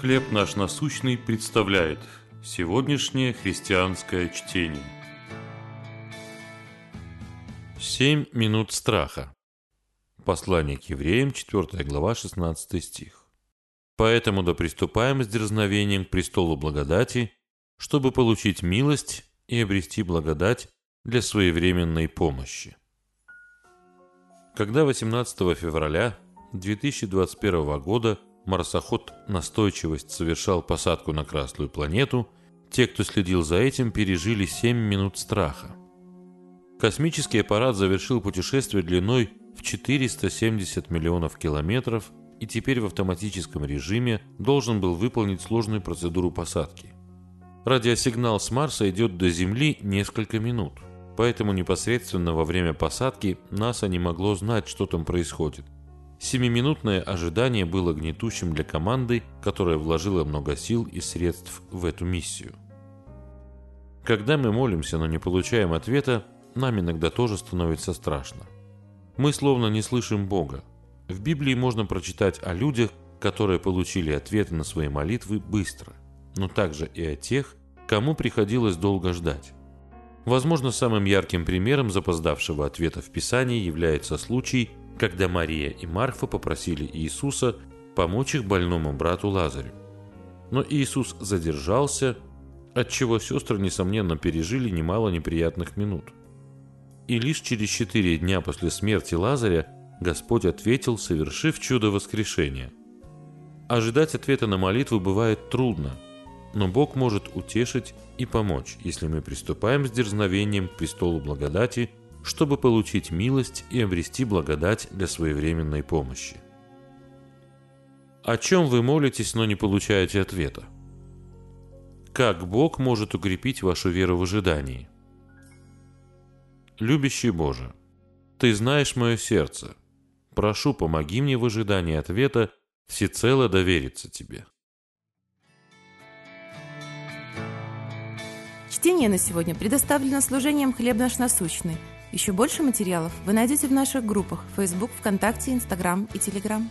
«Хлеб наш насущный» представляет сегодняшнее христианское чтение. Семь минут страха. Послание к евреям, 4 глава, 16 стих. «Поэтому да приступаем с дерзновением к престолу благодати, чтобы получить милость и обрести благодать для своевременной помощи». Когда 18 февраля 2021 года марсоход «Настойчивость» совершал посадку на Красную планету, те, кто следил за этим, пережили 7 минут страха. Космический аппарат завершил путешествие длиной в 470 миллионов километров и теперь в автоматическом режиме должен был выполнить сложную процедуру посадки. Радиосигнал с Марса идет до Земли несколько минут, поэтому непосредственно во время посадки НАСА не могло знать, что там происходит. Семиминутное ожидание было гнетущим для команды, которая вложила много сил и средств в эту миссию. Когда мы молимся, но не получаем ответа, нам иногда тоже становится страшно. Мы словно не слышим Бога. В Библии можно прочитать о людях, которые получили ответы на свои молитвы быстро, но также и о тех, кому приходилось долго ждать. Возможно, самым ярким примером запоздавшего ответа в Писании является случай, когда Мария и Марфа попросили Иисуса помочь их больному брату Лазарю. Но Иисус задержался, отчего сестры, несомненно, пережили немало неприятных минут. И лишь через четыре дня после смерти Лазаря Господь ответил, совершив чудо воскрешения. Ожидать ответа на молитву бывает трудно, но Бог может утешить и помочь, если мы приступаем с дерзновением к престолу благодати – чтобы получить милость и обрести благодать для своевременной помощи. О чем вы молитесь, но не получаете ответа? Как Бог может укрепить вашу веру в ожидании? Любящий Боже, Ты знаешь мое сердце. Прошу, помоги мне в ожидании ответа всецело довериться Тебе. Чтение на сегодня предоставлено служением «Хлеб наш насущный» Еще больше материалов вы найдете в наших группах Facebook, ВКонтакте, Инстаграм и Телеграм.